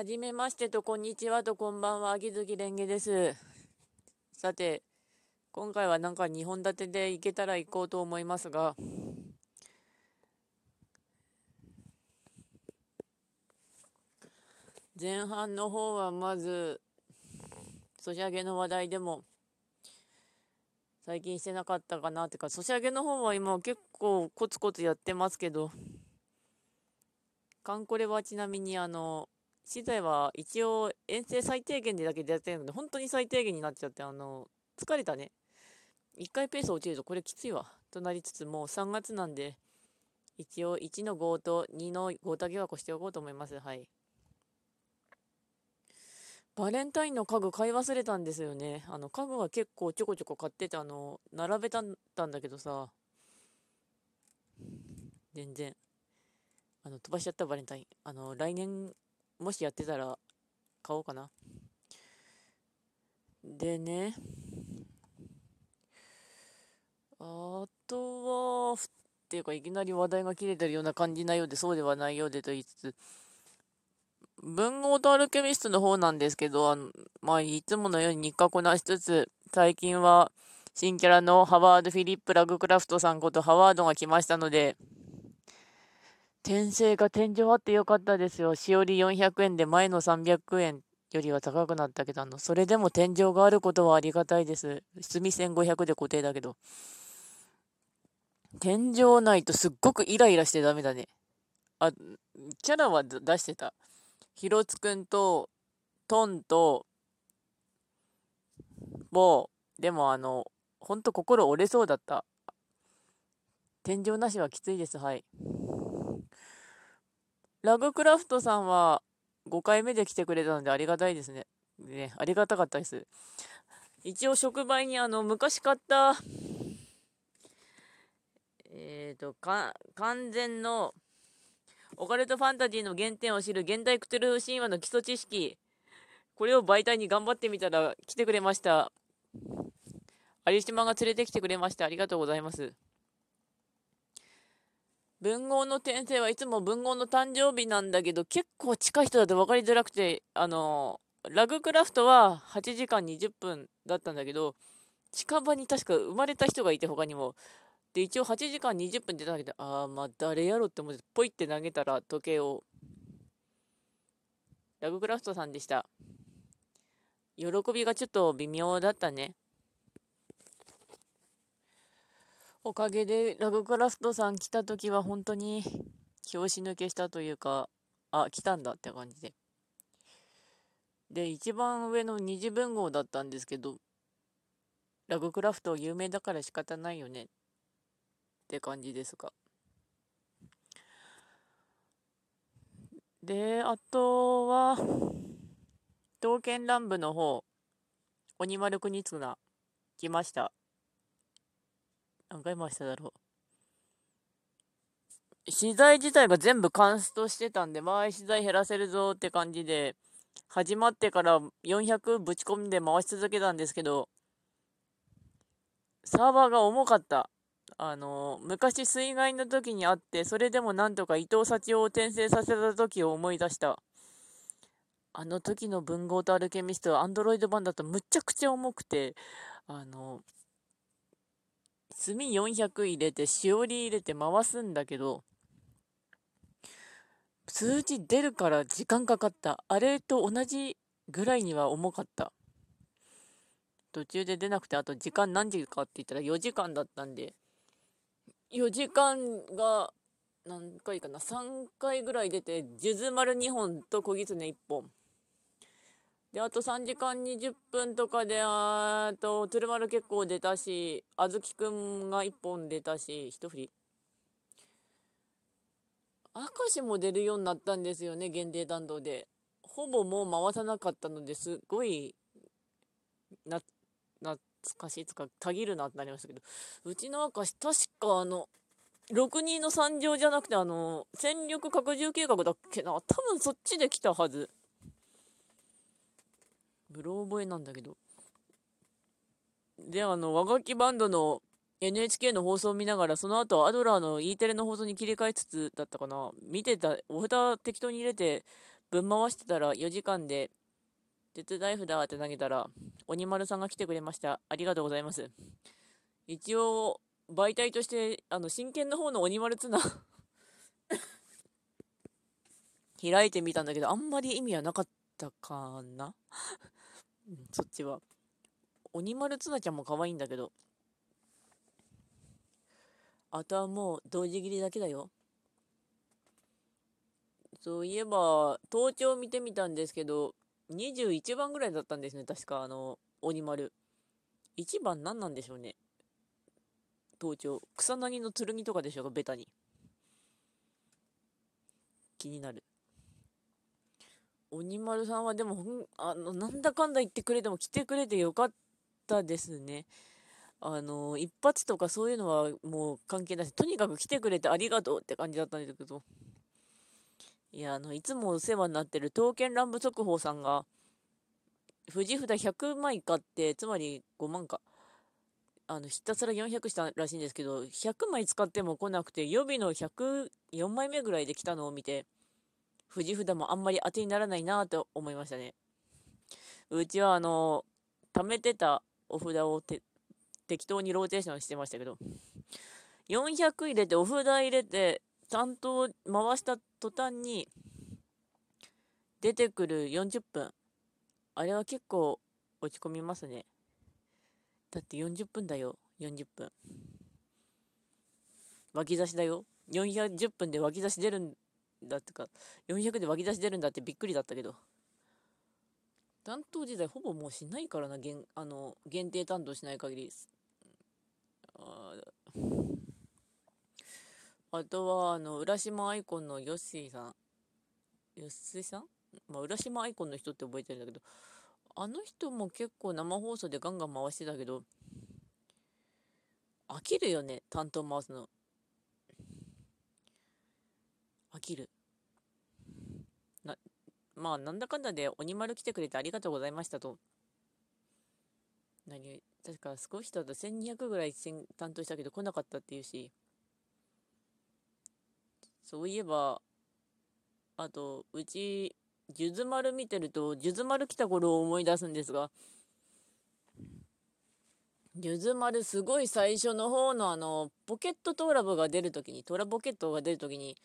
はじめましてと、こんにちはと、こんばんは、秋月蓮華です。さて、今回はなんか2本立てでいけたら行こうと思いますが、前半の方はまず、ソシャゲの話題でも、最近してなかったかなってか、ソシャゲの方は今結構コツコツやってますけど、カンコレはちなみにあの、資材は一応遠征最低限でだけでやってるので、本当に最低限になっちゃって、あの、疲れたね。1回ペース落ちるとこれきついわ。となりつつ、もう3月なんで、一応1の5と2の5だけは越しておこうと思います。はい。バレンタインの家具買い忘れたんですよね。あの家具は結構ちょこちょこ買ってて、あの、並べたんだけどさ、全然、あの、飛ばしちゃったバレンタイン。あの、来年もしやってたら買おうかな。でね、あとは、っていうか、いきなり話題が切れてるような感じなようで、そうではないようでと言いつつ、文豪とアルケミストの方なんですけど、あのまあ、いつものように日課こなしつつ、最近は新キャラのハワード・フィリップ・ラグクラフトさんことハワードが来ましたので、転生が天井あってよかったですよ。しおり400円で前の300円よりは高くなったけど、あの、それでも天井があることはありがたいです。炭1500で固定だけど。天井ないとすっごくイライラしてダメだね。あ、キャラは出してた。ひろつくんと、トンと、ボー。でもあの、ほんと心折れそうだった。天井なしはきついです。はい。ラグクラフトさんは5回目で来てくれたのでありがたいですね。ね、ありがたかったです。一応触媒にあの、昔買った、えっ、ー、と、か、完全の、オカルトファンタジーの原点を知る現代クトゥルフ神話の基礎知識。これを媒体に頑張ってみたら来てくれました。有島が連れてきてくれました。ありがとうございます。文豪の転生はいつも文豪の誕生日なんだけど、結構近い人だと分かりづらくて、あの、ラグクラフトは8時間20分だったんだけど、近場に確か生まれた人がいて他にも。で、一応8時間20分って言ったんだけど、ああ、まあ誰やろって思って、ポイって投げたら時計を。ラグクラフトさんでした。喜びがちょっと微妙だったね。おかげでラグクラフトさん来た時は本当に拍子抜けしたというか、あ、来たんだって感じで。で、一番上の二次文豪だったんですけど、ラグクラフト有名だから仕方ないよねって感じですが。で、あとは、刀剣乱舞の方、鬼丸国綱来ました。何回回しただろう。資材自体が全部カンストしてたんで、回し資材減らせるぞって感じで、始まってから400ぶち込んで回し続けたんですけど、サーバーが重かった。あの、昔水害の時にあって、それでもなんとか伊藤幸男を転生させた時を思い出した。あの時の文豪とアルケミストはアンドロイド版だとむちゃくちゃ重くて、あの、炭400入れて、しおり入れて回すんだけど、数字出るから時間かかった。あれと同じぐらいには重かった。途中で出なくて、あと時間何時かって言ったら4時間だったんで、4時間が何回かな、3回ぐらい出て、数珠丸2本と小狐1本。で、あと3時間20分とかで、あと、鶴丸結構出たし、あずきくんが1本出たし、一振り。明石も出るようになったんですよね、限定弾道で。ほぼもう回さなかったのですごい、な、懐かしいつか、たぎるなってなりましたけど、うちの明石、確かあの、6人の参上じゃなくて、あの、戦力拡充計画だっけな、多分そっちで来たはず。ブロー覚えなんだけど。で、あの、和楽器バンドの NHK の放送を見ながら、その後アドラーの E テレの放送に切り替えつつだったかな。見てた、お札適当に入れて、ぶん回してたら4時間で手伝い札って投げたら、鬼丸さんが来てくれました。ありがとうございます。一応、媒体として、あの、真剣の方の鬼丸ツナ 開いてみたんだけど、あんまり意味はなかったかなそっちは。鬼丸ツナちゃんも可愛いんだけど。あとはもう同時切りだけだよ。そういえば、盗聴見てみたんですけど、21番ぐらいだったんですね、確か、あの、鬼丸。1番何なんでしょうね。盗聴。草薙の剣とかでしょうか、ベタに。気になる。鬼丸さんはでも、あの、なんだかんだ言ってくれても来てくれてよかったですね。あの、一発とかそういうのはもう関係ないし、とにかく来てくれてありがとうって感じだったんですけど。いや、あの、いつもお世話になってる刀剣乱舞速報さんが、富士札100枚買って、つまり5万か。あの、ひたすら400したらしいんですけど、100枚使っても来なくて、予備の104枚目ぐらいで来たのを見て、富士札もあんまり当てにならないなと思いましたね。うちはあの、貯めてたお札を適当にローテーションしてましたけど、400入れて、お札入れて、担当回した途端に出てくる40分。あれは結構落ち込みますね。だって40分だよ。40分。脇差しだよ。410分で脇差し出るんだってか、400で脇差し出るんだってびっくりだったけど。担当時代ほぼもうしないからな、限あの限定担当しない限り。ああとは、あの、浦島アイコンのヨッシーさん。ヨッシーさん？まあ、浦島アイコンの人って覚えてるんだけど、あの人も結構生放送でガンガン回してたけど、飽きるよね、担当回すの。飽きる。な、まあ、なんだかんだで鬼丸来てくれてありがとうございましたと。何確か少しだと1200ぐらい担当したけど来なかったっていうし、そういえば、あと、うち、数珠丸見てると、数珠丸来た頃を思い出すんですが、数珠丸すごい最初の方のあの、ポケットトラブが出るときに、トラポケットが出るときに、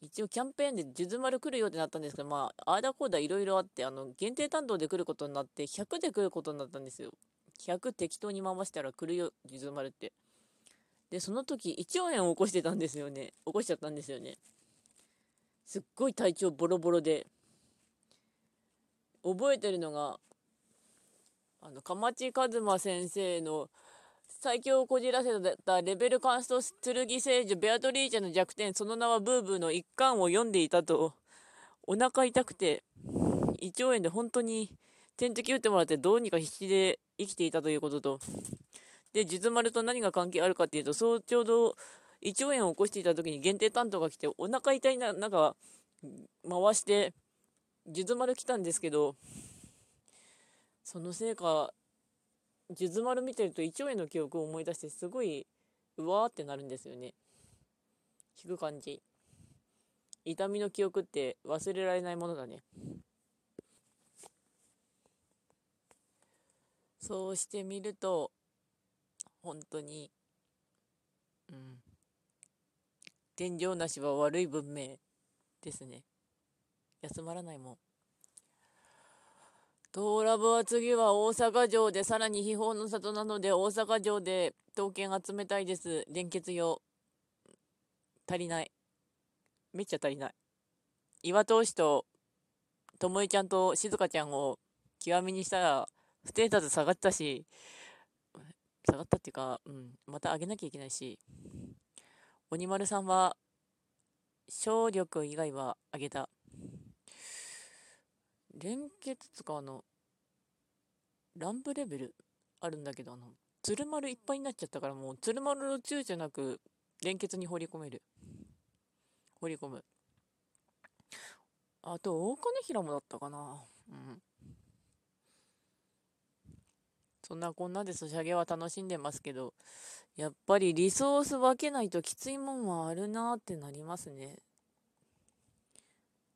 一応キャンペーンで数珠丸来るよってなったんですけど、まあ、あーだこーだいろいろあって、あの、限定担当で来ることになって、100で来ることになったんですよ。100適当に回したら来るよ、数珠丸って。で、その時、1兆円を起こしてたんですよね。起こしちゃったんですよね。すっごい体調ボロボロで。覚えてるのが、あの、かまちかずま先生の最強をこじらせたレベルカンスト剣聖女ベアトリーチェの弱点、その名はブーブーの一巻を読んでいたと、お腹痛くて、胃腸炎で本当に点滴打ってもらってどうにか必死で生きていたということと、で、術丸と何が関係あるかっていうと、そうちょうど胃腸炎を起こしていた時に限定担当が来て、お腹痛いな、なんか、回して、術丸来たんですけど、そのせいか、術丸見てると胃腸炎の記憶を思い出して、すごい、うわーってなるんですよね。引く感じ。痛みの記憶って忘れられないものだね。そうしてみると、本当に、うん。天井なしは悪い文明ですね。休まらないもん。トーラブは次は大阪城で、さらに秘宝の里なので、大阪城で刀剣集めたいです。連結用。足りない。めっちゃ足りない。岩投手と、ともえちゃんと静香ちゃんを極みにしたら、ステータス下がったし、下がったっていうか、うん、また上げなきゃいけないし、鬼丸さんは、省力以外は上げた。連結とかあの、ランプレベルあるんだけど、あの、鶴丸いっぱいになっちゃったからもう、鶴丸の躊躇なく連結に放り込める。放り込む。あと、大金平もだったかな。うん。そんなこんなでソシャゲは楽しんでますけど、やっぱりリソース分けないときついもんはあるなってなりますね。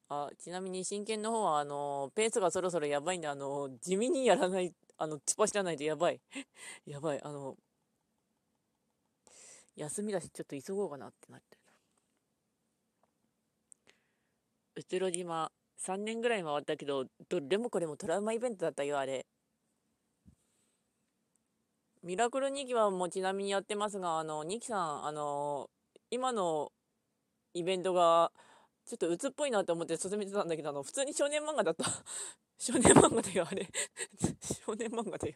あ、ちなみに真剣の方は、あの、ペースがそろそろやばいんで、あの、地味にやらない、あの、突っ走らないとやばい。やばい、あの、休みだし、ちょっと急ごうかなってなってる。うつろ島、3年ぐらい回ったけど、どれもこれもトラウマイベントだったよ、あれ。ミラクル2期はもうちなみにやってますが、あの、2期さん、あの、今のイベントが、ちょっと鬱っぽいなって思って進めてたんだけど、あの、普通に少年漫画だった。少年漫画だよ、あれ 少年漫画だよ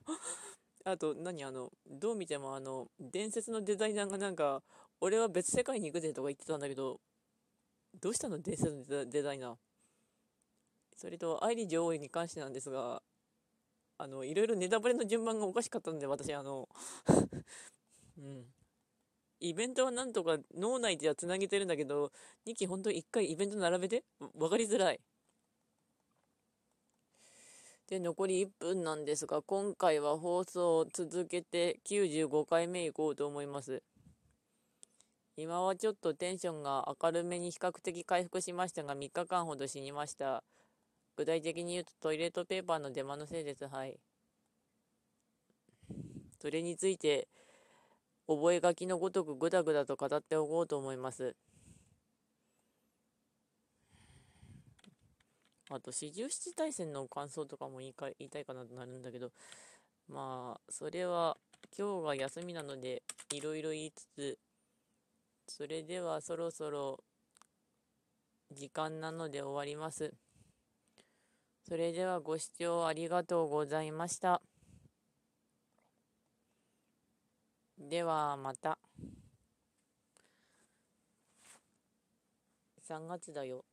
あと、何あの、どう見てもあの、伝説のデザイナーがなんか、俺は別世界に行くぜとか言ってたんだけど、どうしたの？伝説のデザイナー。それと、愛理女王に関してなんですが、あの、いろいろネタバレの順番がおかしかったんで、私、あの うん。イベントはなんとか脳内では繋げてるんだけど、2期本当に1回イベント並べて？分かりづらい。で、残り1分なんですが、今回は放送を続けて95回目いこうと思います。今はちょっとテンションが明るめに比較的回復しましたが、3日間ほど死にました。具体的に言うとトイレットペーパーの出間のせいです。はい。それについて、覚書のごとくぐだぐだと語っておこうと思います。あと、四十七大戦の感想とかも言いか言いたいかなとなるんだけど、まあ、それは今日が休みなので、いろいろ言いつつ、それではそろそろ時間なので終わります。それではご視聴ありがとうございました。ではまた。3月だよ。